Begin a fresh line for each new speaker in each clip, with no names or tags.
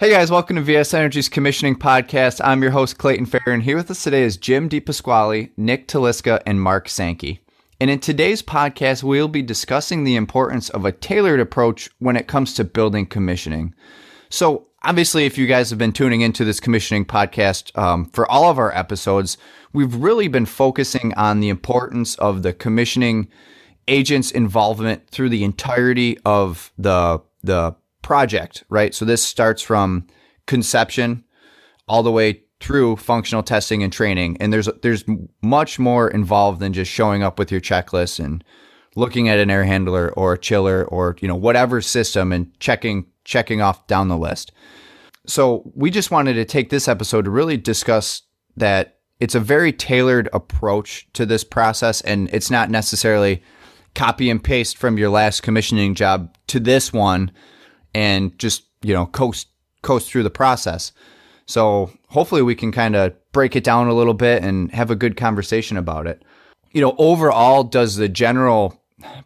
Hey guys, welcome to VS Energy's Commissioning Podcast. I'm your host, Clayton Fair, and here with us today is Jim DePasquale, Nick Taliska, and Mark Sankey. And in today's podcast, we'll be discussing the importance of a tailored approach when it comes to building commissioning. So, obviously, if you guys have been tuning into this commissioning podcast um, for all of our episodes, we've really been focusing on the importance of the commissioning agent's involvement through the entirety of the the project, right? So this starts from conception all the way through functional testing and training. And there's there's much more involved than just showing up with your checklist and looking at an air handler or a chiller or you know whatever system and checking checking off down the list. So we just wanted to take this episode to really discuss that it's a very tailored approach to this process and it's not necessarily copy and paste from your last commissioning job to this one and just you know coast coast through the process. So hopefully we can kind of break it down a little bit and have a good conversation about it. You know, overall, does the general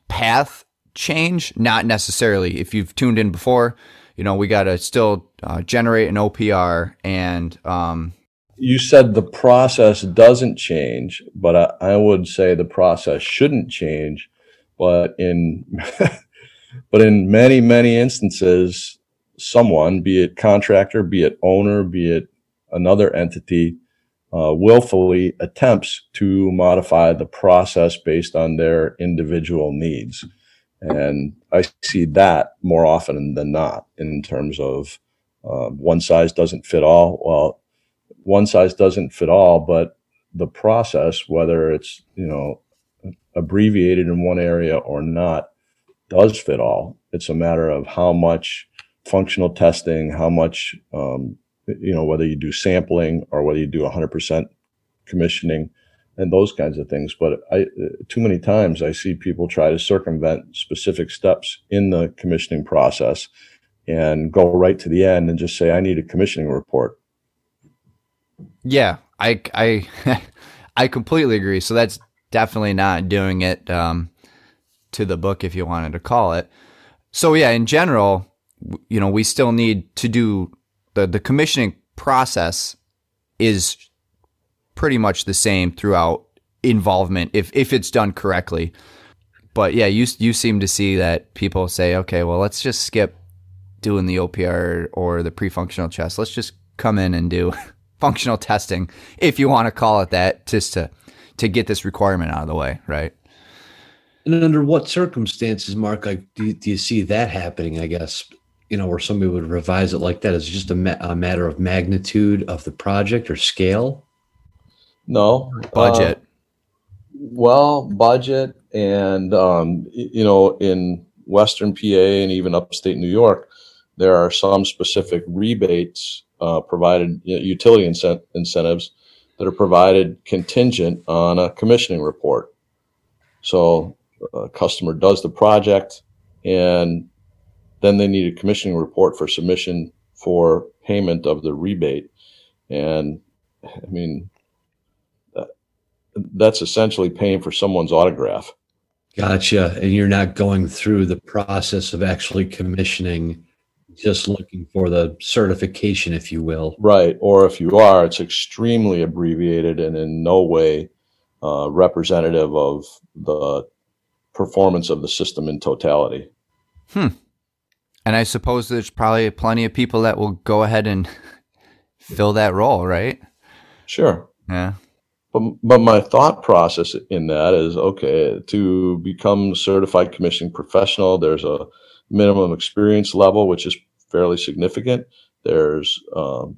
path change? Not necessarily. If you've tuned in before, you know we got to still uh, generate an OPR and. Um,
you said the process doesn't change, but I, I would say the process shouldn't change. But in But in many, many instances, someone, be it contractor, be it owner, be it another entity, uh, willfully attempts to modify the process based on their individual needs. And I see that more often than not in terms of uh, one size doesn't fit all. Well, one size doesn't fit all, but the process, whether it's, you know, abbreviated in one area or not, does fit all. It's a matter of how much functional testing, how much, um, you know, whether you do sampling or whether you do 100% commissioning and those kinds of things. But I, too many times I see people try to circumvent specific steps in the commissioning process and go right to the end and just say, I need a commissioning report.
Yeah, I, I, I completely agree. So that's definitely not doing it. Um, to the book if you wanted to call it. So yeah, in general, you know, we still need to do the the commissioning process is pretty much the same throughout involvement if if it's done correctly. But yeah, you you seem to see that people say, okay, well, let's just skip doing the OPR or the pre-functional chest. Let's just come in and do functional testing, if you want to call it that, just to to get this requirement out of the way, right?
And under what circumstances, Mark, like do you, do you see that happening? I guess you know, where somebody would revise it like that is just a, ma- a, matter of magnitude of the project or scale.
No
budget. Uh,
well, budget, and um, you know, in Western PA and even upstate New York, there are some specific rebates uh, provided, utility incent- incentives that are provided contingent on a commissioning report. So a customer does the project and then they need a commissioning report for submission for payment of the rebate. And I mean, that's essentially paying for someone's autograph.
Gotcha. And you're not going through the process of actually commissioning, just looking for the certification, if you will.
Right. Or if you are, it's extremely abbreviated and in no way uh, representative of the performance of the system in totality.
Hmm. And I suppose there's probably plenty of people that will go ahead and fill that role, right?
Sure.
Yeah.
But, but my thought process in that is okay, to become certified commissioning professional, there's a minimum experience level, which is fairly significant. There's um,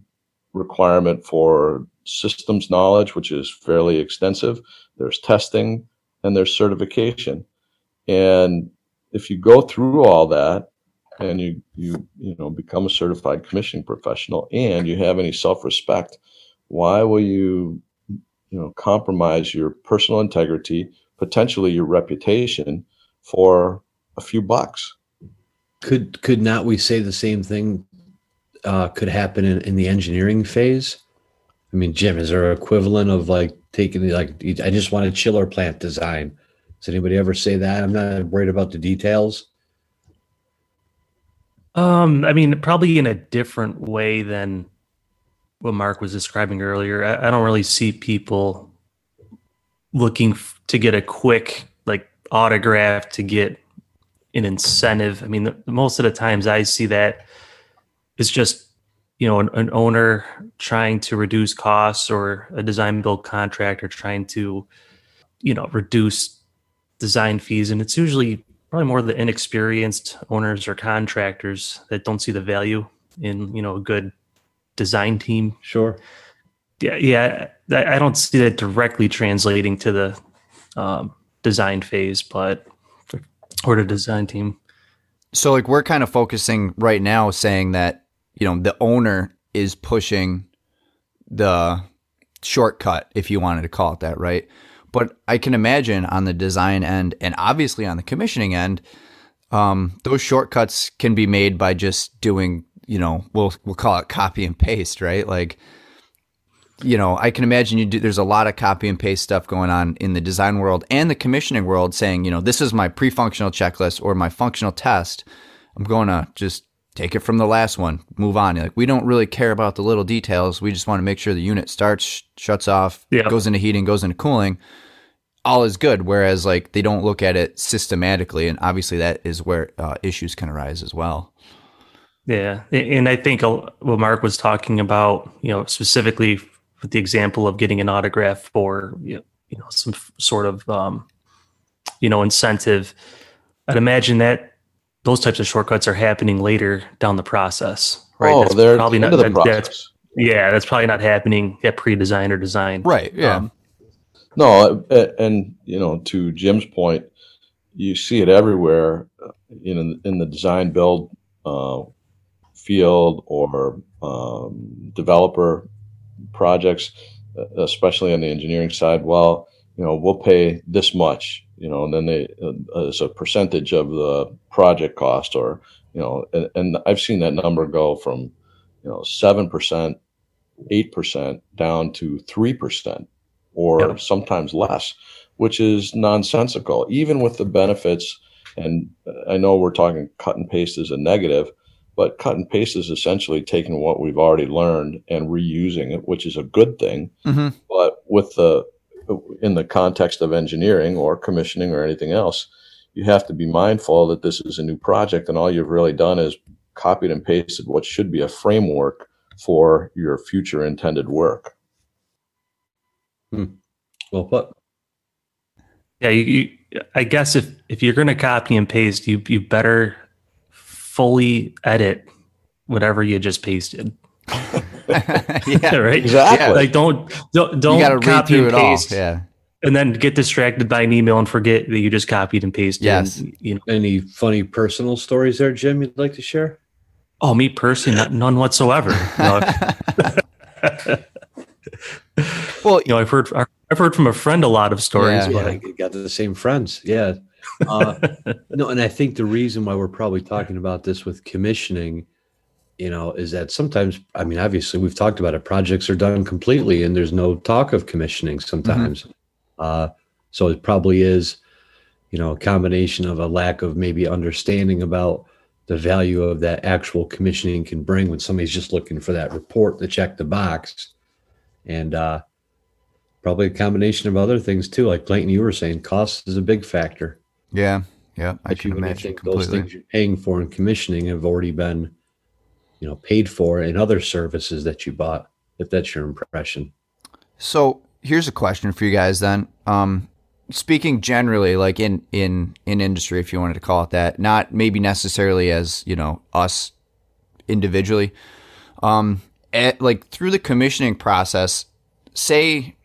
requirement for systems knowledge, which is fairly extensive. There's testing and there's certification. And if you go through all that and you you you know become a certified commissioning professional and you have any self-respect, why will you you know compromise your personal integrity, potentially your reputation for a few bucks?
Could could not we say the same thing uh, could happen in, in the engineering phase? I mean, Jim, is there an equivalent of like taking like I just want a chiller plant design? Does anybody ever say that? I'm not worried about the details.
Um, I mean, probably in a different way than what Mark was describing earlier. I, I don't really see people looking f- to get a quick like autograph to get an incentive. I mean, the, most of the times I see that it's just you know an, an owner trying to reduce costs or a design build contractor trying to you know reduce design fees, and it's usually probably more the inexperienced owners or contractors that don't see the value in you know a good design team.
Sure.
Yeah, yeah. I I don't see that directly translating to the um, design phase, but or the design team.
So like we're kind of focusing right now saying that, you know, the owner is pushing the shortcut if you wanted to call it that, right? But I can imagine on the design end and obviously on the commissioning end, um, those shortcuts can be made by just doing, you know, we'll we'll call it copy and paste, right? Like you know, I can imagine you do, there's a lot of copy and paste stuff going on in the design world and the commissioning world saying, you know, this is my pre-functional checklist or my functional test. I'm going to just take it from the last one, move on. Like we don't really care about the little details. We just want to make sure the unit starts, sh- shuts off,
Yeah.
goes into heating, goes into cooling. All is good. Whereas like they don't look at it systematically, and obviously that is where uh, issues can arise as well.
Yeah, and I think what Mark was talking about, you know, specifically with the example of getting an autograph for you know, some sort of um, you know incentive. I'd imagine that those types of shortcuts are happening later down the process, right?
Oh,
That's
they're
probably not
the
that- that's yeah, that's probably not happening at pre-design or design.
Right. Yeah.
Um,
No, and you know, to Jim's point, you see it everywhere, uh, know, in the design build uh, field or um, developer projects, uh, especially on the engineering side. Well, you know, we'll pay this much, you know, and then they uh, as a percentage of the project cost, or you know, and, and I've seen that number go from you know seven percent, eight percent down to three percent or
Yeah.
sometimes less, which is nonsensical, even with the benefits. And I know we're talking cut and paste is a negative, but cut and paste is essentially taking what we've already learned and reusing it, which is a good thing.
hmm
But with the in the context of engineering or commissioning or anything else, you have to be mindful that this is a new project, and all you've really done is copied and pasted what should be a framework for your future intended work. Hmm.
Well put.
Yeah, you, you, I guess if if you're going to copy and paste, you you better fully edit whatever you just pasted.
yeah.
right?
Exactly.
Yeah.
Like don't don't don't
got to read
copy and
it all.
paste
Yeah.
and then get distracted by an email and forget that you just copied and pasted.
Yes.
and, you know.
Any funny personal stories there, Jim, you'd like to share?
Oh, me personally, none whatsoever. No,
well,
you know, I've heard I've heard from a friend a lot of stories,
Yeah.
Yeah,
but
I got the same friends. Yeah. Uh, no, and I think the reason why we're probably talking about this with commissioning, you know, is that sometimes, I mean, obviously we've talked about it, projects are done completely and there's no talk of commissioning sometimes. Uh, so it probably is, you know, a combination of a lack of maybe understanding about the value of that actual commissioning can bring when somebody's just looking for that report to check the box. And, uh, probably a combination of other things too. Like Clayton, you were saying, cost is a big factor.
yeah. Yeah. I
But
can imagine
think those things you're paying for in commissioning have already been, you know, paid for in other services that you bought. If that's your impression.
So here's a question for you guys then. Um, speaking generally, like in in in industry, if you wanted to call it that, not maybe necessarily as you know us individually. Um, at, like through the commissioning process, say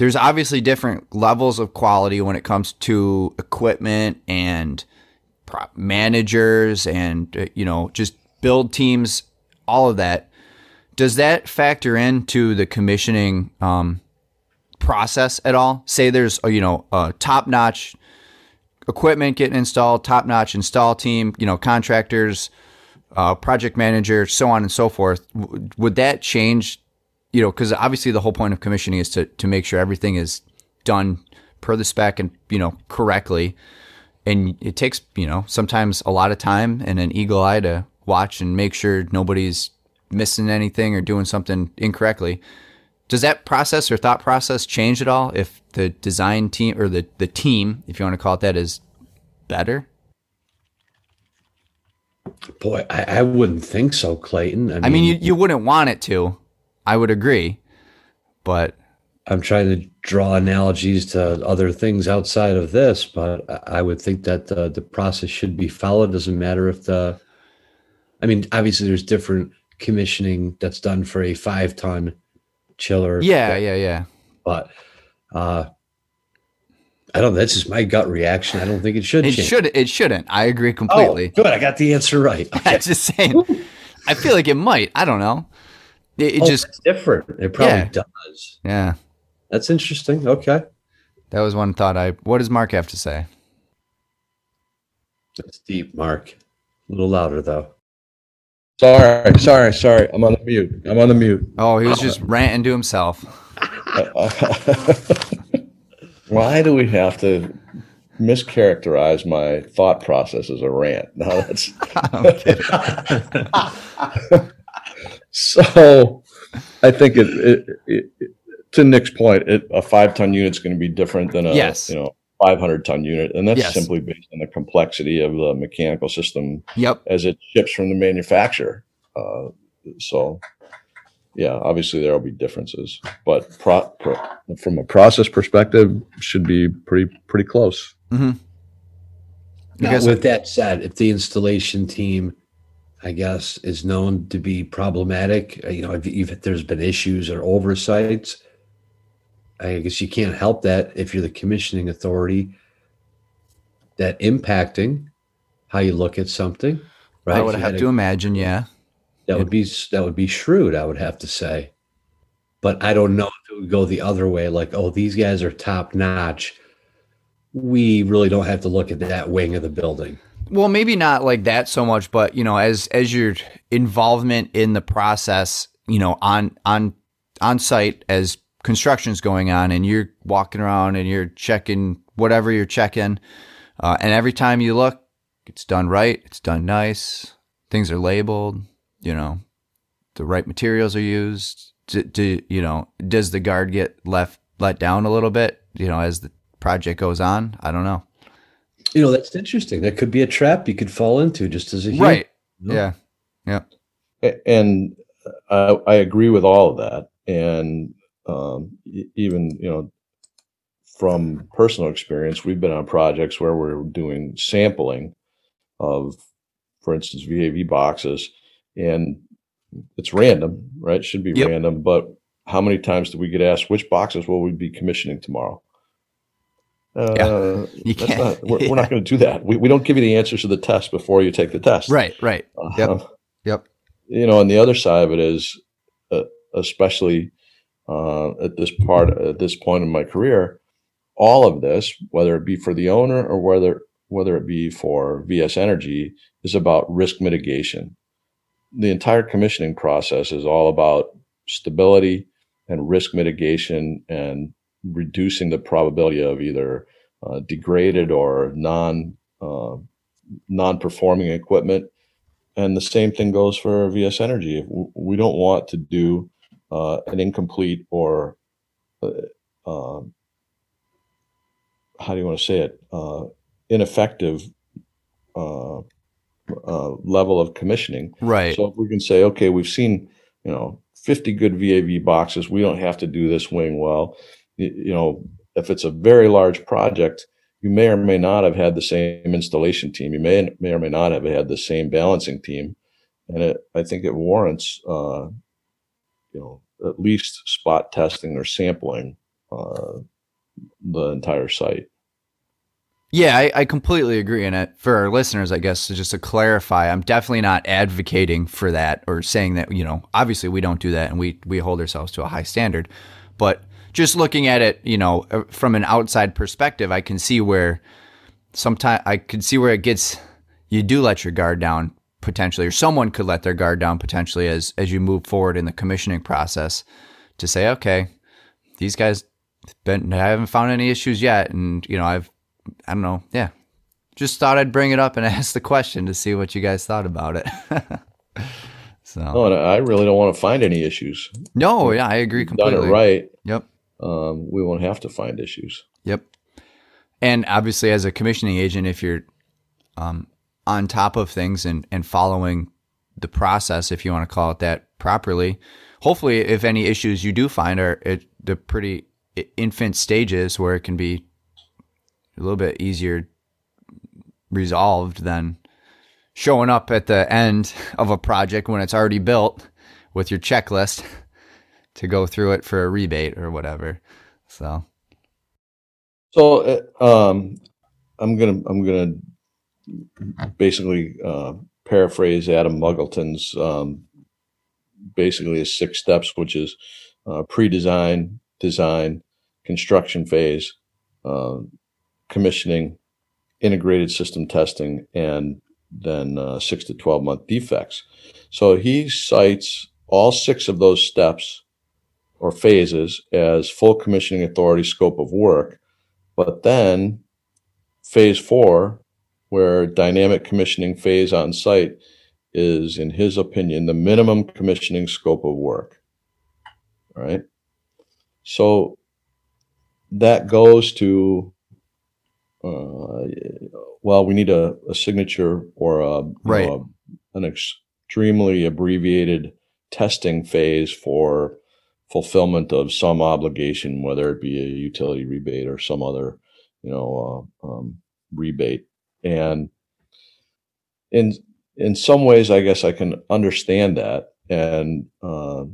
there's obviously different levels of quality when it comes to equipment and managers and uh, you know just build teams, all of that. Does that factor into the commissioning um, process at all? Say there's a, you know a top notch equipment getting installed, top notch install team, you know contractors, uh, project manager, so on and so forth. Would that change? You know, because obviously the whole point of commissioning is to to make sure everything is done per the spec and you know correctly. And it takes you know sometimes a lot of time and an eagle eye to watch and make sure nobody's missing anything or doing something incorrectly. Does that process or thought process change at all if the design team or the, the team, if you want to call it that, is better?
Boy, I, I wouldn't think so, Clayton. I mean,
I mean, you, you wouldn't want it to. I would agree. But
I'm trying to draw analogies to other things outside of this, but I would think that the, the process should be followed. Doesn't matter if the, I mean, obviously there's different commissioning that's done for a five ton chiller.
yeah, yeah, yeah.
but uh, I don't. That's just my gut reaction. I don't think it should.
It
change.
should it shouldn't. I agree
Oh,
completely.
good. I got the answer right.
I'm just saying. I feel like it might. I don't know. It, it
Oh,
just
different. It probably
Yeah.
does.
yeah.
That's interesting. Okay.
That was one thought I what does Mark have to say?
That's deep, Mark. A little louder though.
Sorry, sorry, sorry. I'm on the mute. I'm on the mute.
Oh, he was just ranting to himself.
Why do we have to mischaracterize my thought process as a rant? No, that's
I'm kidding.
So. I think it, it, it, it- to Nick's point, it, a five ton unit is going to be different than a
Yes.
you know 500 ton unit, and that's
Yes.
simply based on the complexity of the mechanical system
Yep.
as it ships from the manufacturer. Uh, so, yeah, obviously there will be differences, but pro, pro, from a process perspective, should be pretty pretty close.
Mm-hmm.
Now, with that said, if the installation team, I guess, is known to be problematic, uh, you know, if, if there's been issues or oversights, I guess you can't help that if you're the commissioning authority. That impacting how you look at something, right?
I would have to
a-
imagine, yeah.
that would be that would be shrewd. I would have to say, but I don't know if it would go the other way. Like, oh, these guys are top notch. We really don't have to look at that wing of the building.
Well, maybe not like that so much, but you know, as as your involvement in the process, you know, on on on site as construction's going on, and you're walking around and you're checking whatever you're checking, uh, and every time you look, it's done right, it's done nice, things are labeled, you know, the right materials are used. Do, do you know? Does the guard get left let down a little bit? You know, as the project goes on, I don't know.
You know, that's interesting. That could be a trap you could fall into just as a human.
Right?
you know?
Yeah. Yeah.
And I, I agree with all of that, and um, even you know, from personal experience, we've been on projects where we're doing sampling of, for instance, VAV boxes, and it's random, right? It should be
Yep.
random, but how many times do we get asked which boxes will we be commissioning tomorrow? Uh,
You can't.
not, we're,
yeah.
we're not going to do that. We, we don't give you the answers to the test before you take the test.
Right, right. Yep.
Um,
Yep.
You know, and the other side of it is, uh, especially uh, at this part, at this point in my career, all of this, whether it be for the owner or whether whether it be for VS Energy, is about risk mitigation. The entire commissioning process is all about stability and risk mitigation and reducing the probability of either uh, degraded or non uh, non-performing equipment. And the same thing goes for VS Energy. We don't want to do uh, an incomplete or uh, um, how do you want to say it? Uh, ineffective uh, uh, level of commissioning.
Right.
So if we can say, okay, we've seen, you know, 50 good VAV boxes. We don't have to do this wing well. You know, if it's a very large project, you may or may not have had the same installation team. You may may or may not have had the same balancing team, and it, I think it warrants, uh, you know, at least spot testing or sampling uh, the entire site.
Yeah, I, I completely agree. And it, for our listeners, I guess, to just to clarify, I'm definitely not advocating for that or saying that, you know, obviously we don't do that and we, we hold ourselves to a high standard. But just looking at it, you know, uh, from an outside perspective, I can see where sometimes I could see where it gets, you do let your guard down potentially, or someone could let their guard down potentially as, as you move forward in the commissioning process to say, okay, these guys been, I haven't found any issues yet. And, you know, I've, I don't know. Yeah. just thought I'd bring it up and ask the question to see what you guys thought about it. so
No, I really don't want to find any issues.
no, yeah, I agree
Done
completely.
it right,
Yep.
Um, we won't have to find issues.
Yep. And obviously, as a commissioning agent, if you're um, on top of things and, and following the process, if you want to call it that properly, hopefully, if any issues you do find are at the pretty infant stages where it can be a little bit easier resolved than showing up at the end of a project when it's already built with your checklist to go through it for a rebate or whatever. So.
So uh, um, I'm gonna I'm gonna basically uh, paraphrase Adam Muggleton's um, basically his six steps, which is uh, pre-design, design, construction phase, uh, commissioning, integrated system testing, and then uh, six to twelve month defects. So he cites all six of those steps or phases as full commissioning authority scope of work. But then phase four, where dynamic commissioning phase on site is, in his opinion, the minimum commissioning scope of work. All right. So that goes to, uh, well, we need a, a signature or a, you
Right.
know, a- an extremely abbreviated testing phase for fulfillment of some obligation, whether it be a utility rebate or some other, you know, uh, um, rebate. And in in some ways, I guess I can understand that. And uh,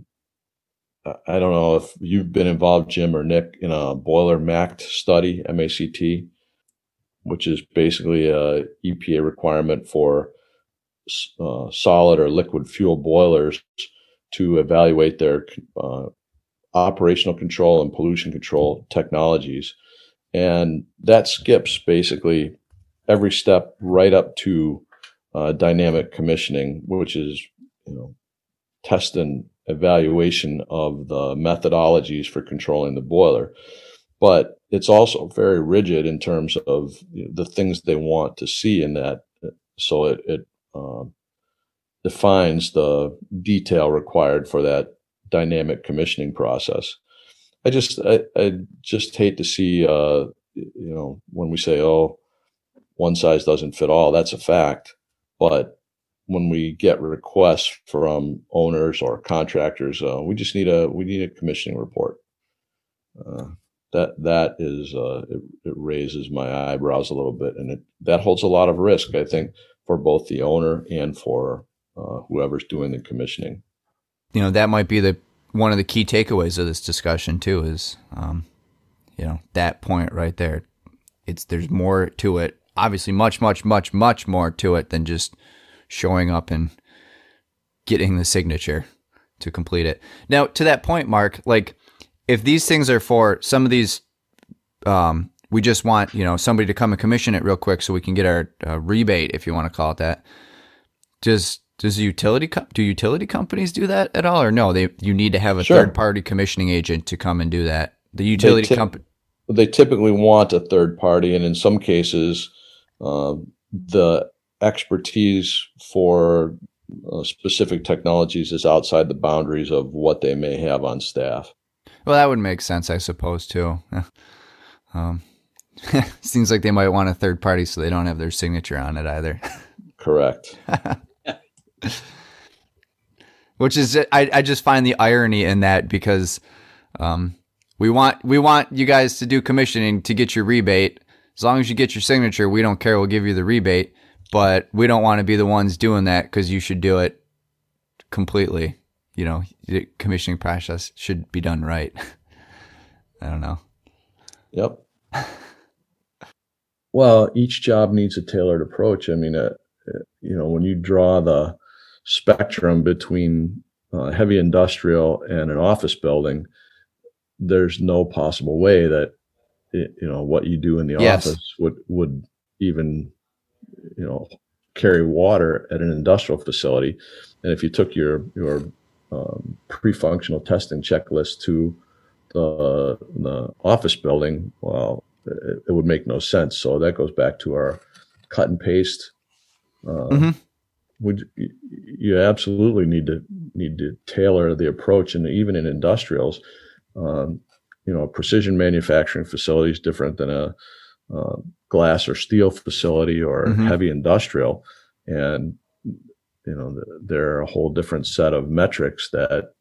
I don't know if you've been involved, Jim or Nick, in a boiler MACT study, MACT, which is basically a EPA requirement for uh, solid or liquid fuel boilers to evaluate their uh, operational control and pollution control technologies. And that skips basically every step right up to uh, dynamic commissioning, which is, you know, test and evaluation of the methodologies for controlling the boiler. But it's also very rigid in terms of the things they want to see in that. So it, it um, defines the detail required for that dynamic commissioning process. I just I, I just hate to see uh you know when we say oh one size doesn't fit all that's a fact. But when we get requests from owners or contractors uh, we just need a we need a commissioning report. Uh, that that is uh, it, it raises my eyebrows a little bit and it that holds a lot of risk I think for both the owner and for uh, whoever's doing the commissioning
you know that might be the one of the key takeaways of this discussion too is um, you know that point right there. It's there's more to it. Obviously much much much much more to it than just showing up and getting the signature to complete it. Now to that point mark like if these things are for some of these um, we just want you know somebody to come and commission it real quick so we can get our uh, rebate if you want to call it that. Does does the utility co- do utility companies do that at all or no they you need to have a
Sure.
third party commissioning agent to come and do that the utility company
they typically want a third party, and in some cases, um, the expertise for uh, specific technologies is outside the boundaries of what they may have on staff.
well that would make sense i suppose too um, seems like they might want a third party so they don't have their signature on it either
Correct.
which is I, I just find the irony in that because um, we want we want you guys to do commissioning to get your rebate. As long as you get your signature we don't care. We'll give you the rebate but we don't want to be the ones doing that because you should do it completely. You know the commissioning process should be done right. I don't know.
Yep. Well, each job needs a tailored approach. I mean, uh, uh, you know, when you draw the spectrum between uh, heavy industrial and an office building, there's no possible way that it, you know what you do in the
Yes.
office would would even you know carry water at an industrial facility. And if you took your your um, pre-functional testing checklist to the the office building, well, it, it would make no sense. So that goes back to our cut and paste. Uh,
Mhm.
Would you absolutely need to need to tailor the approach, and even in industrials, um, you know, a precision manufacturing facility is different than a uh, glass or steel facility or
Mhm.
heavy industrial, and you know, th- there are a whole different set of metrics that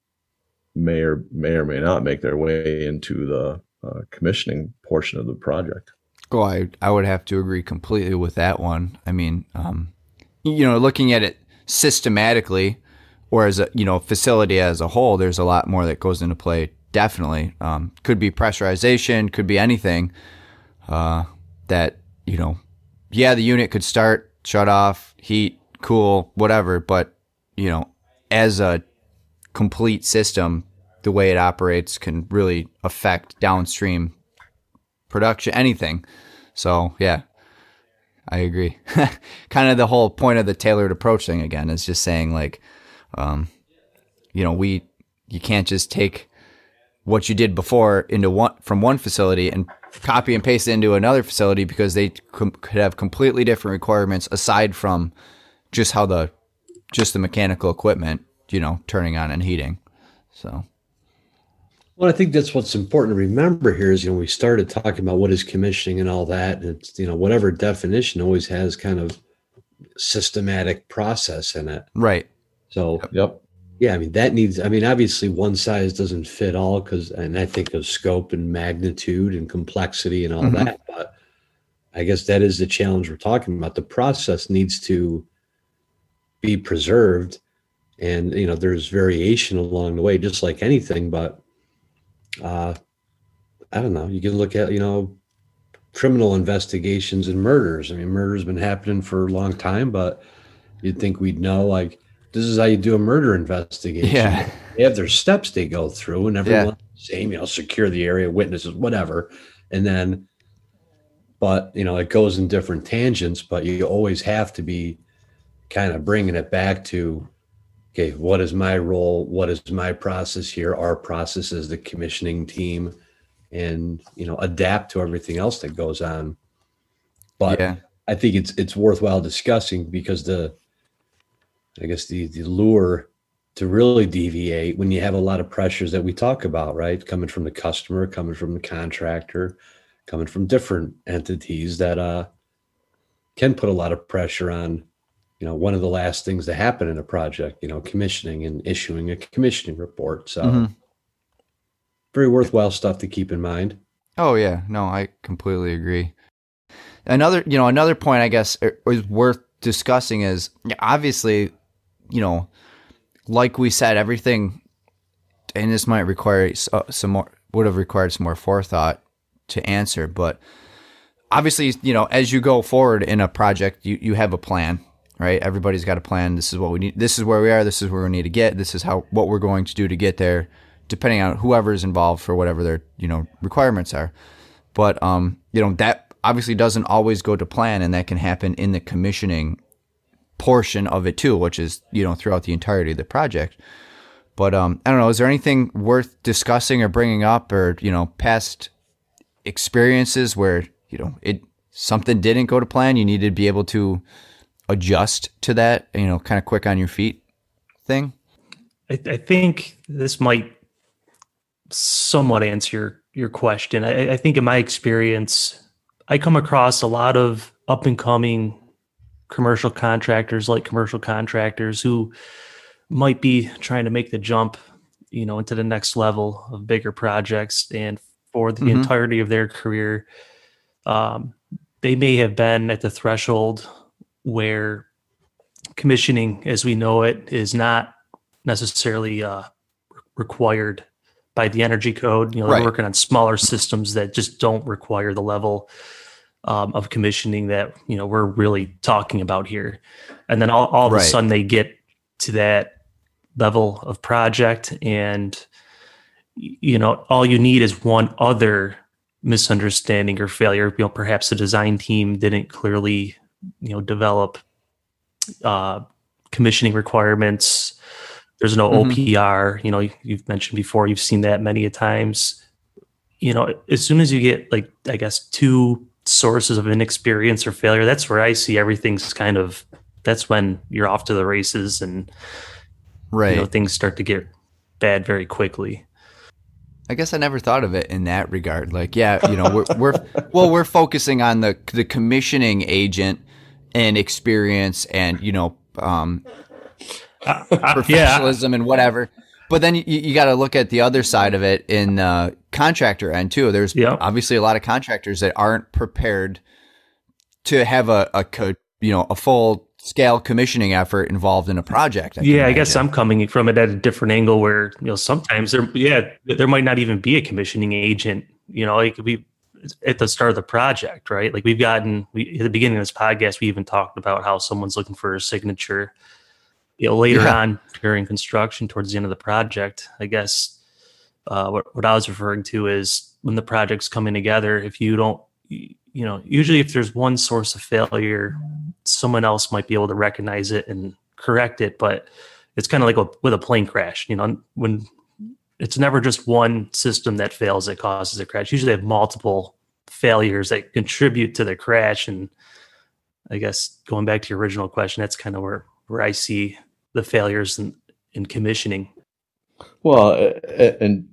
may or may or may not make their way into the uh, commissioning portion of the project.
Oh, I, I would have to agree completely with that one. I mean, um, you know, looking at it systematically or as a, you know, facility as a whole, there's a lot more that goes into play. Definitely. Um, could be pressurization, could be anything, uh, that, you know, yeah, the unit could start, shut off, heat, cool, whatever. But, you know, as a complete system, the way it operates can really affect downstream production, anything. So yeah, I agree. kind of the whole point of the tailored approach thing again is just saying like, um, you know, we you can't just take what you did before into one from one facility and copy and paste it into another facility because they com- could have completely different requirements aside from just how the just the mechanical equipment, you know, turning on and heating. So
Well, I think that's what's important to remember here is, you know, we started talking about what is commissioning and all that. And it's, you know, whatever definition always has kind of systematic process in it.
right,
So,
Yep.
yeah, I mean, that needs, I mean, obviously one size doesn't fit all because, and I think of scope and magnitude and complexity and all
Mhm.
that. But I guess that is the challenge we're talking about. The process needs to be preserved. And, you know, there's variation along the way, just like anything. But, uh, I don't know. You can look at, you know, criminal investigations and murders. I mean, murder's been happening for a long time, but you'd think we'd know, like, this is how you do a murder investigation.
Yeah.
They have their steps they go through, and
Yeah.
same, you know, secure the area, witnesses, whatever. And then, but, you know, it goes in different tangents, but you always have to be kind of bringing it back to, okay, what is my role? What is my process here? Our process as the commissioning team, and, you know, adapt to everything else that goes on. But
yeah,
I think it's it's worthwhile discussing because the I guess the the lure to really deviate when you have a lot of pressures that we talk about, right? Coming from the customer, coming from the contractor, coming from different entities that uh can put a lot of pressure on, you know, one of the last things to happen in a project, you know, commissioning and issuing a commissioning report. So
Mhm.
very worthwhile stuff to keep in mind.
Oh yeah, no, I completely agree. Another, you know, another point I guess er, is worth discussing is obviously, you know, like we said, everything, and this might require uh, some more, would have required some more forethought to answer, but obviously, you know, as you go forward in a project, you you have a plan, right? Everybody's got a plan. This is what we need. This is where we are. This is where we need to get. This is how what we're going to do to get there, depending on whoever's involved for whatever their you know requirements are. But um, you know that obviously doesn't always go to plan, and that can happen in the commissioning portion of it too, which is you know throughout the entirety of the project. But um, I don't know. Is there anything worth discussing or bringing up, or you know, past experiences where you know it something didn't go to plan? You needed to be able to adjust to that. You know, kind of quick on your feet thing.
I, I think this might somewhat answer your, your question. I, I think in my experience, I come across a lot of up and coming commercial contractors, like commercial contractors who might be trying to make the jump, you know, into the next level of bigger projects. And for the
Mhm.
entirety of their career, um, they may have been at the threshold where commissioning as we know it is not necessarily uh, required by the energy code. You know,
Right.
they're working on smaller systems that just don't require the level um, of commissioning that you know we're really talking about here. And then all, all of
Right.
a sudden they get to that level of project, and you know all you need is one other misunderstanding or failure. You know, perhaps the design team didn't clearly you know develop uh, commissioning requirements. There's no
Mhm.
OPR. You know, you- you've mentioned before. You've seen that many a times. You know, as soon as you get like I guess two sources of inexperience or failure, that's where I see everything's kind of that's when you're off to the races and
right.
you know things start to get bad very quickly.
I guess I never thought of it in that regard. Like, yeah, you know, we're, we're well, we're focusing on the the commissioning agent and experience and you know um,
Uh, yeah,
professionalism and whatever. But then you, you got to look at the other side of it in uh, contractor end too. There's
Yep.
obviously a lot of contractors that aren't prepared to have a, a co- you know a full scale commissioning effort involved in a project. can
yeah. I guess. I'm coming from it at a different angle where you know sometimes there, yeah, there might not even be a commissioning agent. You know, it could be at the start of the project, right? Like we've gotten we, at the beginning of this podcast, we even talked about how someone's looking for a signature. You know, later
Yeah.
on during construction, towards the end of the project, I guess uh, what what I was referring to is when the project's coming together. If you don't, you know, usually if there's one source of failure, someone else might be able to recognize it and correct it. But it's kind of like a, with a plane crash. You know, when it's never just one system that fails that causes a crash. Usually, they have multiple failures that contribute to the crash. And I guess going back to your original question, that's kind of where where I see the failures in, in commissioning.
Well, and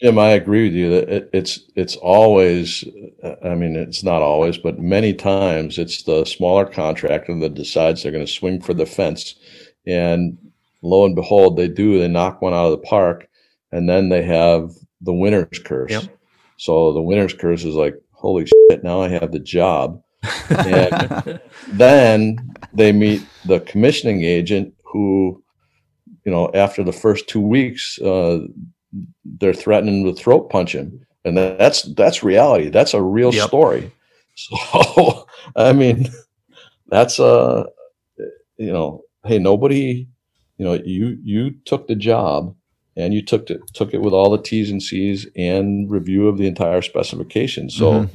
Jim, I agree with you that it's it's always. I mean, it's not always, but many times it's the smaller contractor that decides they're going to swing for the fence, and lo and behold, they do. They knock one out of the park, and then they have the winner's curse.
Yep.
So the winner's curse is like, holy shit! Now I have the job. And then they meet the commissioning agent who, you know, after the first two weeks, uh, they're threatening to throat punch him, and that's that's reality. That's a real
Yep.
story. So, I mean, that's uh, you know, hey, nobody, you know, you you took the job and you took it took it with all the T's and C's and review of the entire specification. So,
Mhm.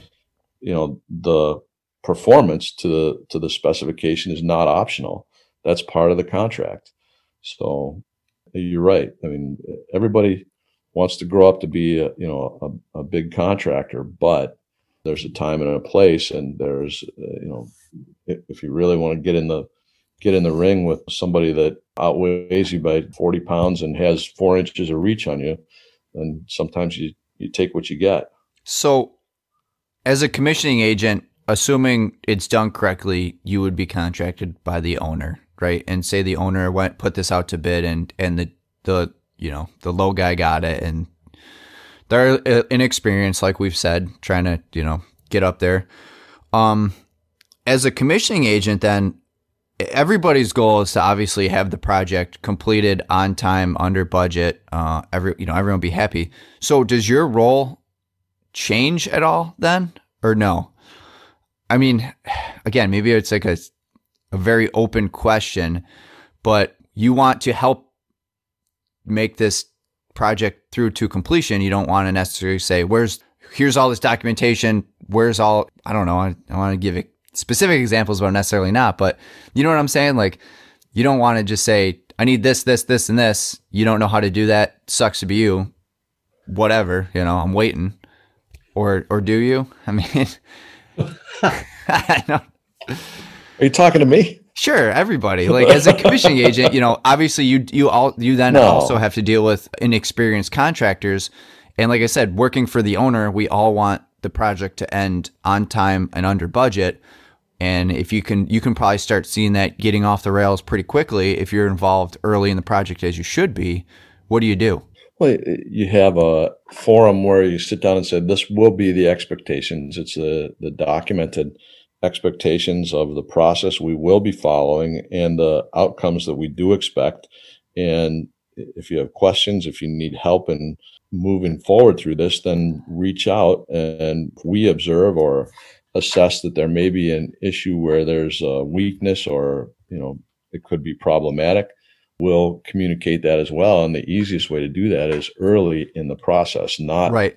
you know, the performance to the to the specification is not optional. That's part of the contract. So, you're right. I mean, everybody wants to grow up to be a, you know a, a big contractor, but there's a time and a place, and there's uh, you know if you really want to get in the get in the ring with somebody that outweighs you by 40 pounds and has four inches of reach on you, then sometimes you you take what you get.
So, as a commissioning agent, assuming it's done correctly, you would be contracted by the owner, right? And say the owner went put this out to bid, and and the the you know the low guy got it, and they're uh, inexperienced, like we've said, trying to you know get up there. Um, as a commissioning agent, then everybody's goal is to obviously have the project completed on time, under budget. Uh, every you know everyone be happy. So, does your role change at all then, or no? I mean, again, maybe it's like a a very open question, but you want to help make this project through to completion. You don't want to necessarily say, "Where's here's all this documentation. Where's all I don't know. I, I want to give it specific examples, but necessarily not. But you know what I'm saying? Like, you don't want to just say, "I need this, this, this, and this." You don't know how to do that. Sucks to be you. Whatever. You know, I'm waiting. Or or do you? I mean, I don't.
Are you talking to me?
Sure, everybody. Like as a commissioning agent, you know, obviously you you all you then
No.
also have to deal with inexperienced contractors. And like I said, working for the owner, we all want the project to end on time and under budget. And if you can you can probably start seeing that getting off the rails pretty quickly if you're involved early in the project as you should be. What do you do?
Well, you have a forum where you sit down and say, "This will be the expectations." It's the the documented expectations of the process we will be following and the outcomes that we do expect. And if you have questions, if you need help in moving forward through this, then reach out. And we observe or assess that there may be an issue where there's a weakness or you know it could be problematic we'll communicate that as well. And the easiest way to do that is early in the process, not
Right.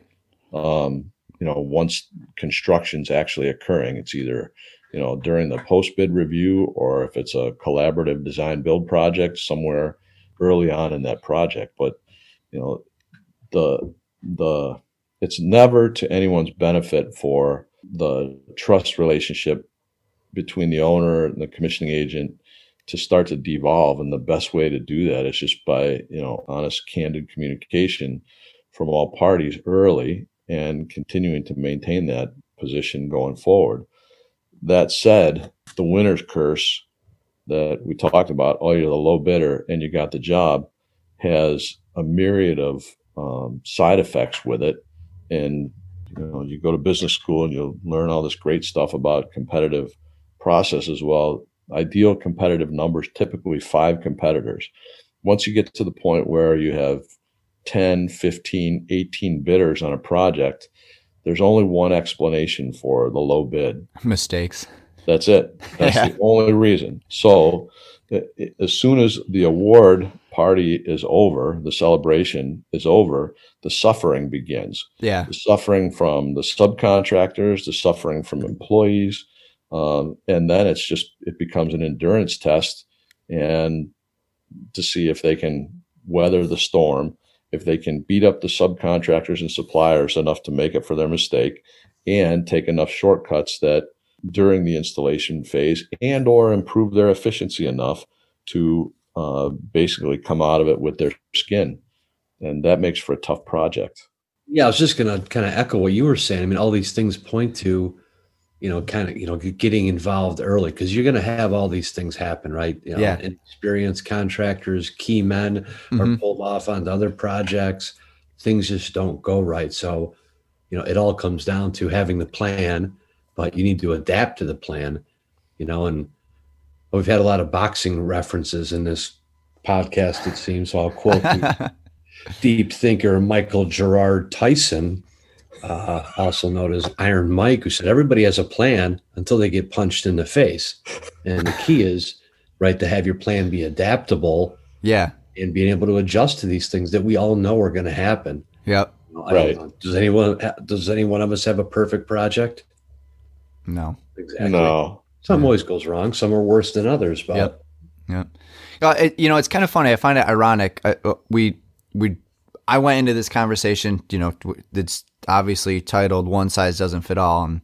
um, you know once construction's actually occurring. It's either you know during the post bid review or if it's a collaborative design build project somewhere early on in that project. But you know the the it's never to anyone's benefit for the trust relationship between the owner and the commissioning agent to start to devolve. And the best way to do that is just by you know honest candid communication from all parties early and continuing to maintain that position going forward. That said the winner's curse that we talked about oh you're the low bidder and you got the job has a myriad of um, side effects with it. And you know you go to business school and you'll learn all this great stuff about competitive processes well. Ideal competitive numbers typically five competitors. Once you get to the point where you have 10 15 18 bidders on a project there's only one explanation for the low bid.
Mistakes.
That's it. That's yeah. the only reason. So as soon as the award party is over the celebration is over the suffering begins.
Yeah.
The suffering from the subcontractors the suffering from employees um, and then it's just it becomes an endurance test and to see if they can weather the storm if they can beat up the subcontractors and suppliers enough to make up for their mistake and take enough shortcuts that during the installation phase and or improve their efficiency enough to uh, basically come out of it with their skin and that makes for a tough project
yeah i was just going to kind of echo what you were saying i mean all these things point to you know, kind of, you know, getting involved early because you're going to have all these things happen, right? You know,
yeah.
Experienced contractors, key men mm-hmm. are pulled off onto other projects. Things just don't go right. So, you know, it all comes down to having the plan, but you need to adapt to the plan, you know, and we've had a lot of boxing references in this podcast, it seems. So I'll quote deep thinker Michael Gerard Tyson uh, also known as Iron Mike, who said everybody has a plan until they get punched in the face. And the key is, right, to have your plan be adaptable.
Yeah.
And being able to adjust to these things that we all know are going to happen.
Yep.
right.
Does anyone does any one of us have a perfect project?
No.
Exactly. No.
Some yeah. always goes wrong. Some are worse than others. But
yep. Yep. Uh, you know, it's kind of funny. I find it ironic. Uh, uh we we I went into this conversation. You know, it's obviously titled "One Size Doesn't Fit All" and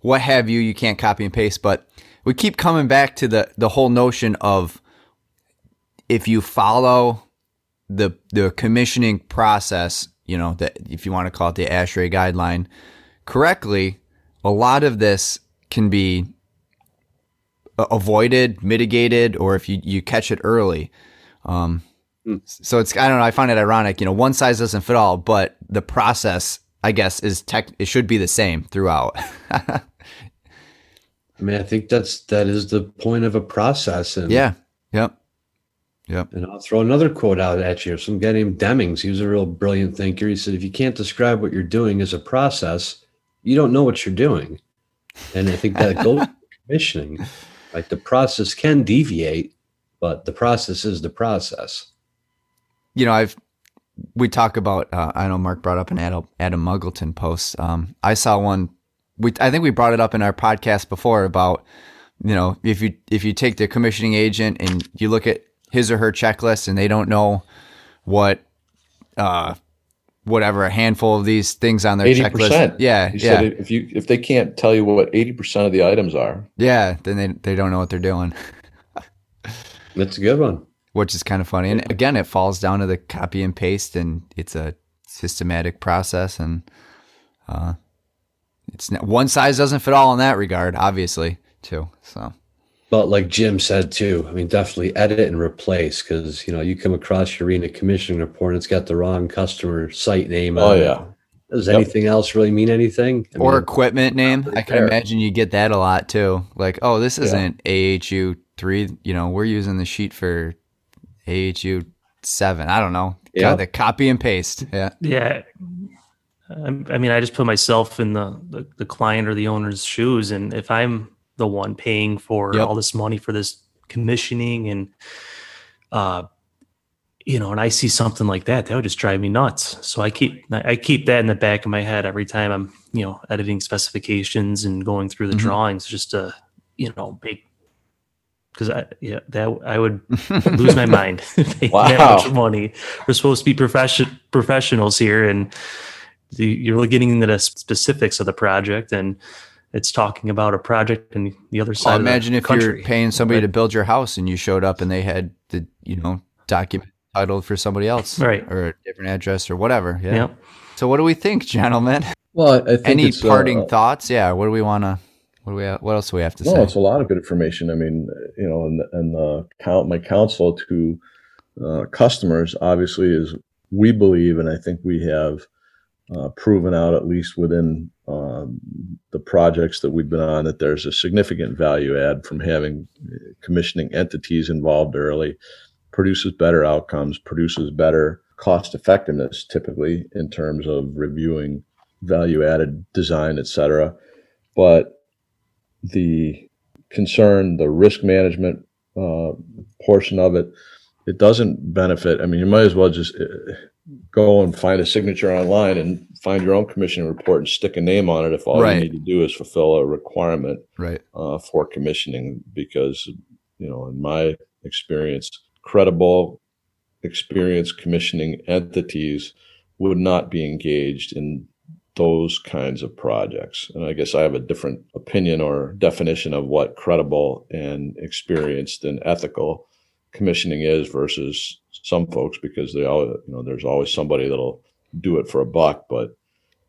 what have you. You can't copy and paste, but we keep coming back to the the whole notion of if you follow the the commissioning process, you know, that if you want to call it the ASHRAE guideline correctly, a lot of this can be avoided, mitigated, or if you, you catch it early. Um, hmm. so it's I don't know. I find it ironic. You know, one size doesn't fit all, but the process I guess is tech it should be the same throughout.
I mean, I think that's that is the point of a process. And
yeah, yep, yep.
And I'll throw another quote out at you. Some guy named Demings. He was a real brilliant thinker. He said, "If you can't describe what you're doing as a process, you don't know what you're doing." And I think that goes commissioning. Like the process can deviate, but the process is the process.
You know, I've we talk about. Uh, I know Mark brought up an Adam, Adam Muggleton post. Um, I saw one. We I think we brought it up in our podcast before about you know if you if you take the commissioning agent and you look at his or her checklist and they don't know what uh whatever a handful of these things on their 80%. checklist. Yeah,
he
yeah.
if you if they can't tell you what eighty percent of the items are,
yeah, then they they don't know what they're doing.
That's a good one
which is kind of funny. And again, it falls down to the copy and paste, and it's a systematic process, and uh, it's not, one size doesn't fit all in that regard, obviously, too. So,
but like Jim said too, I mean, definitely edit and replace because you know you come across your arena commissioning report, and it's got the wrong customer site name.
Oh yeah.
Does yep. anything else really mean anything?
I or mean, equipment name? I can imagine you get that a lot too. Like, oh, this isn't yeah. AHU three. You know, we're using the sheet for AHU seven. I don't know. Yeah, the copy and paste. Yeah,
yeah. I mean, I just put myself in the, the, the client or the owner's shoes, and if I'm the one paying for yep. all this money for this commissioning and uh you know and i see something like that that would just drive me nuts so i keep i keep that in the back of my head every time i'm you know editing specifications and going through the mm-hmm. drawings just to you know make because I yeah that I would lose my mind. wow. that much money. We're supposed to be profession professionals here, and the, you're really getting into the specifics of the project and it's talking about a project in the other side.
Well, imagine if
country.
you're paying somebody
Right.
to build your house and you showed up and they had the you know document titled for somebody else,
Right.
or a different address or whatever. Yeah.
Yeah.
So what do we think, gentlemen?
Well, I think
Any
it's, uh,
parting thoughts? Yeah. What do we want to? What do we? What else do we have to
No,
say?
it's a lot of good information. I mean, you know, and, and uh, count my counsel to uh, customers obviously is we believe, and I think we have uh, proven out at least within um, the projects that we've been on that there's a significant value add from having commissioning entities involved early. Produces better outcomes, produces better cost effectiveness typically in terms of reviewing value added design, et cetera. But the concern, the risk management uh, portion of it, it doesn't benefit. I mean, you might as well just uh, go and find a signature online and find your own commissioning report and stick a name on it if all
Right.
you need to do is fulfill a requirement
right.
uh, for commissioning. Because, you know, in my experience, credible, experienced commissioning entities would not be engaged in those kinds of projects. And I guess I have a different opinion or definition of what credible and experienced and ethical commissioning is versus some folks because they all, you know, there's always somebody that'll do it for a buck. But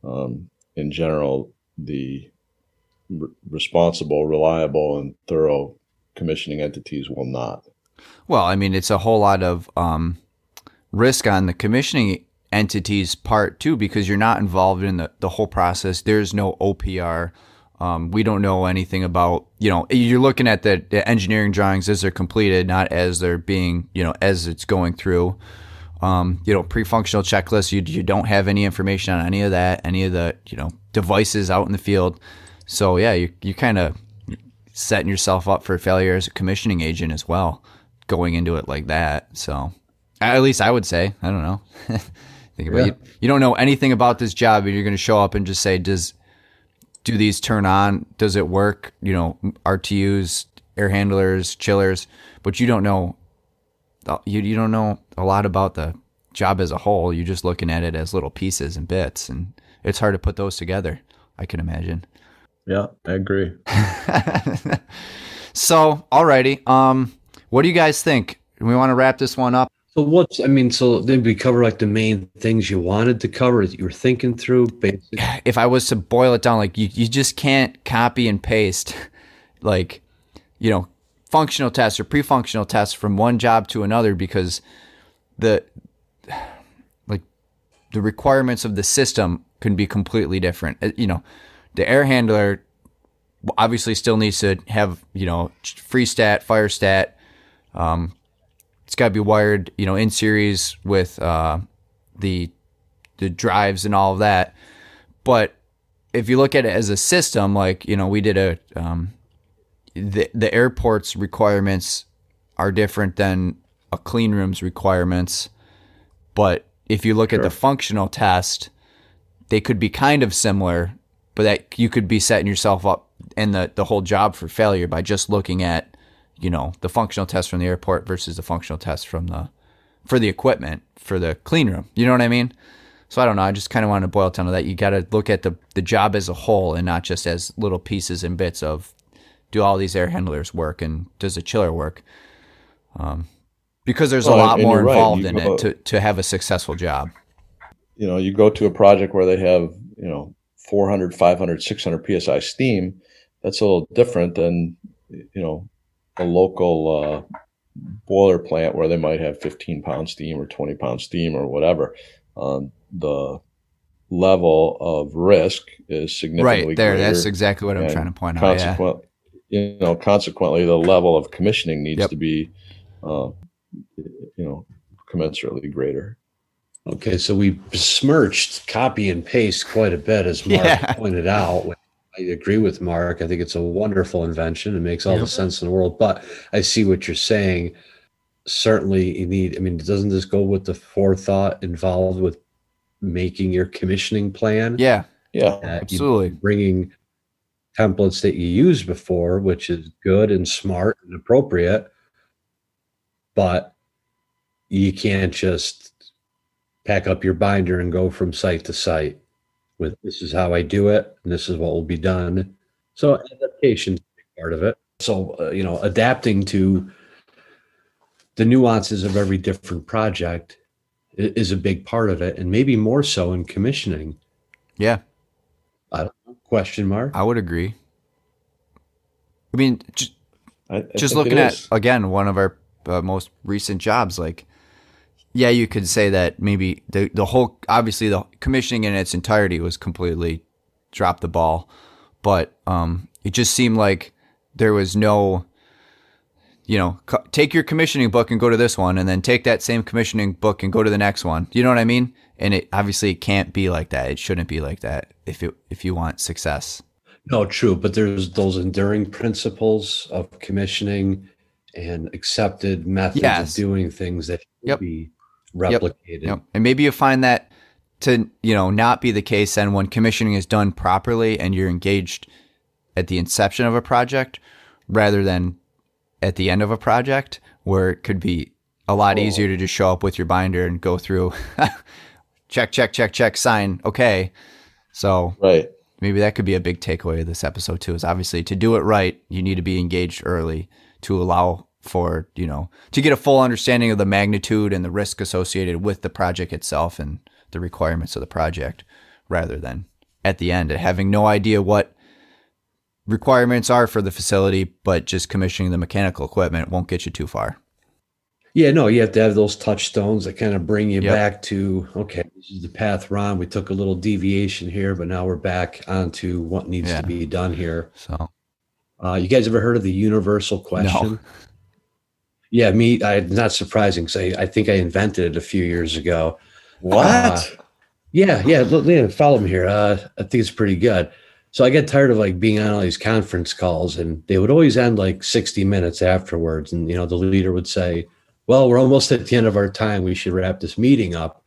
um, in general, the r- responsible, reliable, and thorough commissioning entities will not.
Well, I mean, it's a whole lot of um, risk on the commissioning entities part too, because you're not involved in the, the whole process. There's no OPR. Um, we don't know anything about, you know, you're looking at the, the engineering drawings as they're completed, not as they're being, you know, as it's going through. Um, you know, pre-functional checklist. You you don't have any information on any of that, any of the you know devices out in the field. So yeah, you you kind of setting yourself up for failure as a commissioning agent as well, going into it like that. So at least I would say, I don't know. Think about
Yeah.
you. You don't know anything about this job, and you're going to show up and just say, "Does do these turn on? Does it work? You know, RTUs, air handlers, chillers, but you don't know. You you don't know a lot about the job as a whole. You're just looking at it as little pieces and bits, and it's hard to put those together. I can imagine.
Yeah, I agree.
So, alrighty. Um, what do you guys think? We want to wrap this one up.
So what's I mean, so did we cover like the main things you wanted to cover that you were thinking through? Basic.
if I was to boil it down, like you, you just can't copy and paste, like, you know, functional tests or pre-functional tests from one job to another because the, like, the requirements of the system can be completely different. Uh, You know, the air handler obviously still needs to have, you know, freeze stat, fire stat. Um, it's got to be wired, you know, in series with uh, the the drives and all of that. But if you look at it as a system, like you know, we did a um, the the airport's requirements are different than a clean room's requirements. But if you look at the functional test, they could be kind of similar, but that you could be setting yourself up and the the whole job for failure by just looking at you know the functional test from the airport versus the functional test from the for the equipment for the clean room. You know what I mean? So I don't know. I just kind of want to boil down to that. You got to look at the the job as a whole and not just as little pieces and bits of do all these air handlers work and does the chiller work? Um, because there's
Well,
a lot more
right.
involved
You
in
go-
it to to have a successful job.
you know, you go to a project where they have, you know, 400, 500, 600 PSI steam, that's a little different than, you know, a local uh, boiler plant where they might have 15 pound steam or 20 pound steam or whatever. Um, the level of risk is significantly
Right there,
greater.
that's exactly what I'm trying to point out. Yeah.
you know, consequently, the level of commissioning needs
Yep.
to be, uh, you know, commensurately greater.
Okay, so we besmirched copy and paste quite a bit, as Mark
Yeah.
pointed out. I agree with Mark. I think it's a wonderful invention. It makes all the sense in the world. But I see what you're saying. Certainly, you need. I mean, doesn't this go with the forethought involved with making your commissioning plan?
Yeah,
Yeah.
that
absolutely.
bringing templates that you used before, which is good and smart and appropriate, but you can't just pack up your binder and go from site to site. With this is how I do it, and this is what will be done. So adaptation is part of it. So uh, you know, adapting to the nuances of every different project is a big part of it, and maybe more so in commissioning.
Yeah, I don't know,
Question mark.
I would agree. I mean, j-
I, I
just looking at
is.
again one of our uh, most recent jobs like yeah you could say that maybe the the whole obviously the commissioning in its entirety was completely dropped the ball but um it just seemed like there was no you know co- take your commissioning book and go to this one and then take that same commissioning book and go to the next one you know what i mean and it obviously it can't be like that it shouldn't be like that if it if you want success
No, true, but there's those enduring principles of commissioning and accepted methods
Yes.
of doing things that should
Yep.
be replicated.
Yep. And maybe you find that to, you know, not be the case then when commissioning is done properly and you're engaged at the inception of a project rather than at the end of a project where it could be a lot oh. easier to just show up with your binder and go through check, check, check, check, sign. Okay. So
right.
maybe that could be a big takeaway of this episode too is obviously to do it right you need to be engaged early to allow for you know to get a full understanding of the magnitude and the risk associated with the project itself and the requirements of the project rather than at the end having no idea what requirements are for the facility but just commissioning the mechanical equipment won't get you too far
Yeah, no, you have to have those touchstones that kind of bring you
Yep.
back to okay, this is the path we're on. We took a little deviation here, but now we're back onto what needs
Yeah.
to be done here.
so
Uh, you guys ever heard of the universal question? Yeah, me. I not surprising because I, I think I invented it a few years ago.
What?
Uh, Yeah, yeah. Look, yeah, follow me here. Uh, I think it's pretty good. So I get tired of like being on all these conference calls, and they would always end like 60 minutes afterwards. And you know, the leader would say, Well, we're almost at the end of our time. We should wrap this meeting up.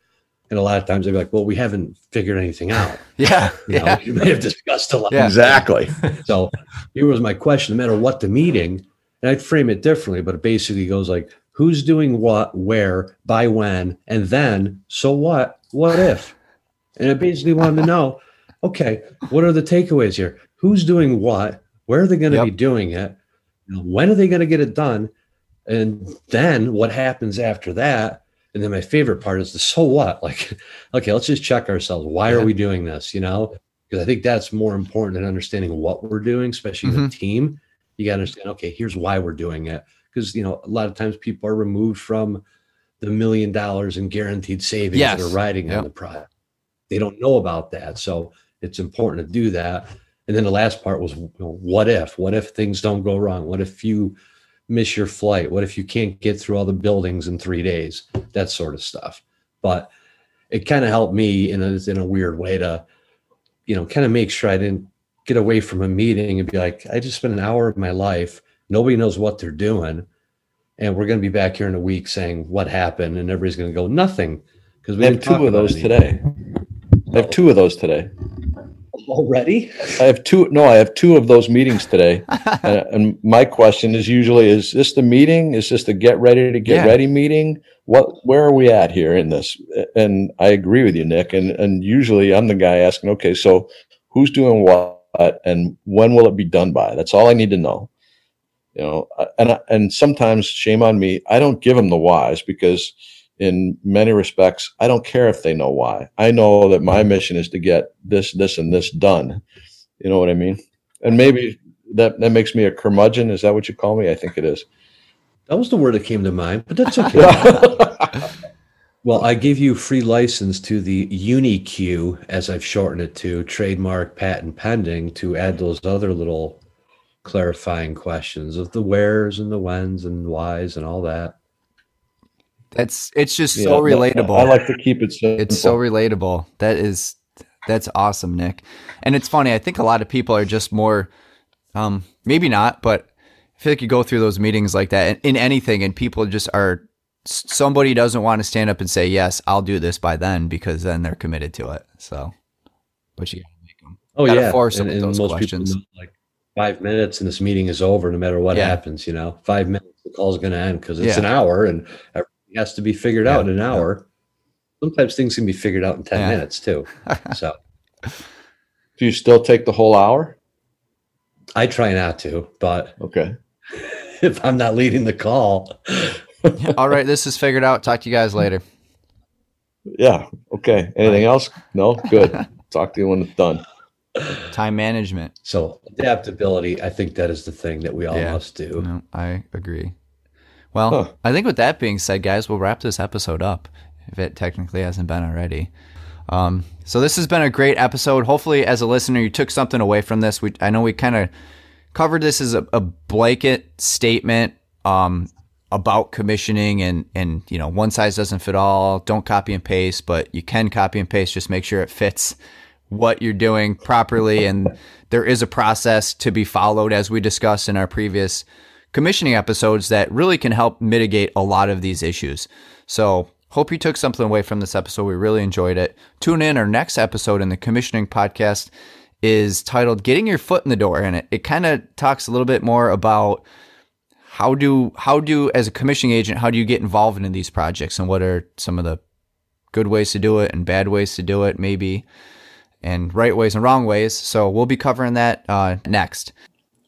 And a lot of times they'd be like, Well, we haven't figured anything out.
yeah
You know,
yeah
we may have discussed a lot.
Yeah.
Exactly.
So here was my question: no matter what the meeting, and I'd frame it differently, but it basically goes like, who's doing what, where, by when, and then, so what? What if? And I basically wanted to know, okay, what are the takeaways here? Who's doing what? Where are they going to
Yep.
be doing it? When are they going to get it done? And then what happens after that? And then my favorite part is the so what? Like, okay, let's just check ourselves. Why are we doing this? You know, because I think that's more important than understanding what we're doing, especially
Mm-hmm.
the team. You got to understand, okay, here's why we're doing it. Because, you know, a lot of times people are removed from the million dollars in guaranteed savings
Yes.
that are riding
Yep.
on the product. They don't know about that. So it's important to do that. And then the last part was, you know, what if? What if things don't go wrong? What if you miss your flight? What if you can't get through all the buildings in three days? That sort of stuff. But it kind of helped me in a, in a weird way to, you know, kind of make sure I didn't get away from a meeting and be like, I just spent an hour of my life. Nobody knows what they're doing. And we're going to be back here in a week saying what happened. And everybody's going to go, nothing. Because
I have two of those today. I have two of those today.
Already?
I have two. No, I have two of those meetings today. and, and my question is usually: Is this the meeting? Is this the get ready to get
Yeah.
ready meeting? What? Where are we at here in this? And I agree with you, Nick. And and usually I'm the guy asking, okay, so who's doing what, Uh, and when will it be done by? That's all I need to know. You know, and and sometimes shame on me. I don't give them the whys because in many respects, I don't care if they know why. I know that my mission is to get this, this, and this done. You know what I mean? And maybe that that makes me a curmudgeon. Is that what you call me? I think it is.
That was the word that came to mind, but that's okay. well, I give you free license to the UniQ, as I've shortened it to, trademark patent pending, to add those other little clarifying questions of the wheres and the whens and whys and all that.
that's it's just
Yeah,
so relatable
I like to keep it simple.
It's so relatable. That is that's awesome, Nick. And it's funny, I think a lot of people are just more um maybe not, but I feel like you go through those meetings like that in, in anything and people just are somebody doesn't want to stand up and say, "Yes, I'll do this by then" because then they're committed to it. So but you gotta make them.
Oh
Gotta
yeah,
force them with those questions.
people like five minutes and this meeting is over, no matter what
Yeah.
happens. You know, five minutes the call's going to end because it's
Yeah.
an hour and everything has to be figured
Yeah,
out in an
yeah.
hour. Sometimes things can be figured out in ten
Yeah.
minutes too. So
Do you still take the whole hour?
I try not to, but
Okay.
if I'm not leading the call,
All right, this is figured out. Talk to you guys later.
Yeah. Okay. Anything else? No. Good. Talk to you when it's done.
Time management.
so adaptability, I think that is the thing that we all
Yeah.
must do.
No, I agree. Well,
Huh.
I think with that being said, guys, we'll wrap this episode up if it technically hasn't been already. Um, so this has been a great episode. Hopefully, as a listener, you took something away from this. We I know we kind of covered this as a, a blanket statement um, about commissioning and and you know one size doesn't fit all. Don't copy and paste, but you can copy and paste. Just make sure it fits what you're doing properly and there is a process to be followed as we discussed in our previous commissioning episodes that really can help mitigate a lot of these issues. So, hope you took something away from this episode. We really enjoyed it. Tune in. Our next episode in the commissioning podcast is titled Getting Your Foot in the Door and it it kind of talks a little bit more about how do how do as a commissioning agent how do you get involved in these projects and what are some of the good ways to do it and bad ways to do it maybe and right ways and wrong ways. So we'll be covering that uh, next.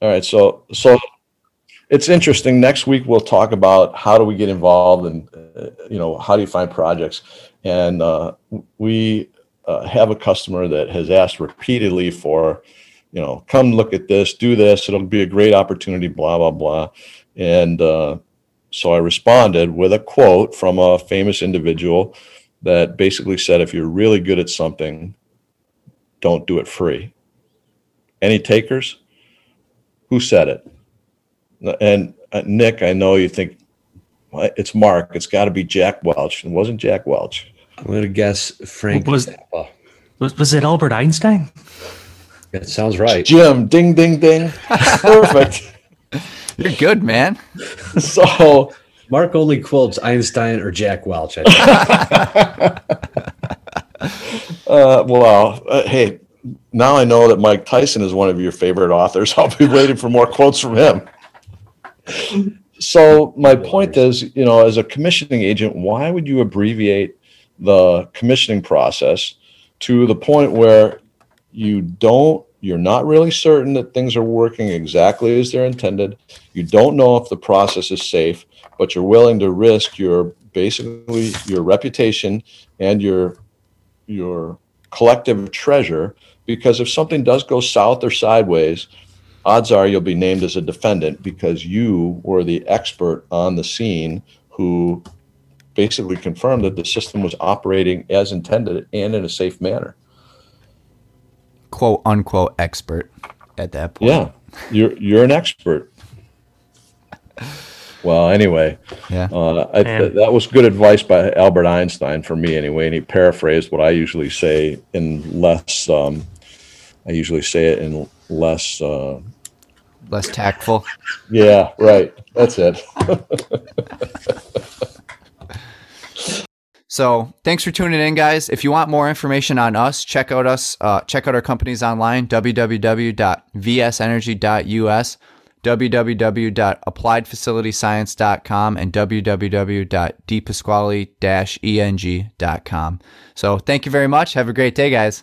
All right. So, so it's interesting. Next week we'll talk about how do we get involved and uh, you know how do you find projects. And uh, we uh, have a customer that has asked repeatedly for, you know, come look at this, do this. It'll be a great opportunity. Blah blah blah. And uh, so I responded with a quote from a famous individual that basically said, if you're really good at something, don't do it free. Any takers? Who said it? And uh, Nick, I know you think "What? it's Mark. It's got to be Jack Welch. It wasn't Jack Welch.
I'm going to guess Frank
Was-
Zappa.
Was, was it Albert Einstein?
That sounds right.
Jim, ding, ding, ding. Perfect.
You're good, man.
So,
Mark only quotes Einstein or Jack Welch. I think.
uh, well, uh, hey, now I know that Mike Tyson is one of your favorite authors. I'll be waiting for more quotes from him. So, my point is, you know, as a commissioning agent, why would you abbreviate the commissioning process to the point where you don't, you're not really certain that things are working exactly as they're intended. You don't know if the process is safe, but you're willing to risk your basically your reputation and your your collective treasure because if something does go south or sideways, odds are you'll be named as a defendant because you were the expert on the scene who basically confirmed that the system was operating as intended and in a safe manner.
Quote unquote expert at that point.
Yeah, you're you're an expert. Well, anyway,
Yeah.
uh, I,
Man.
that was good advice by Albert Einstein for me anyway, and he paraphrased what I usually say in less. Um, I usually say it in less. Uh,
Less tactful.
yeah, right. That's it.
So thanks for tuning in, guys. If you want more information on us, check out us. Uh, check out our companies online: www.vsenergy.us, www.appliedfacilityscience.com, and www.dpasquale-eng.com. So thank you very much. Have a great day, guys.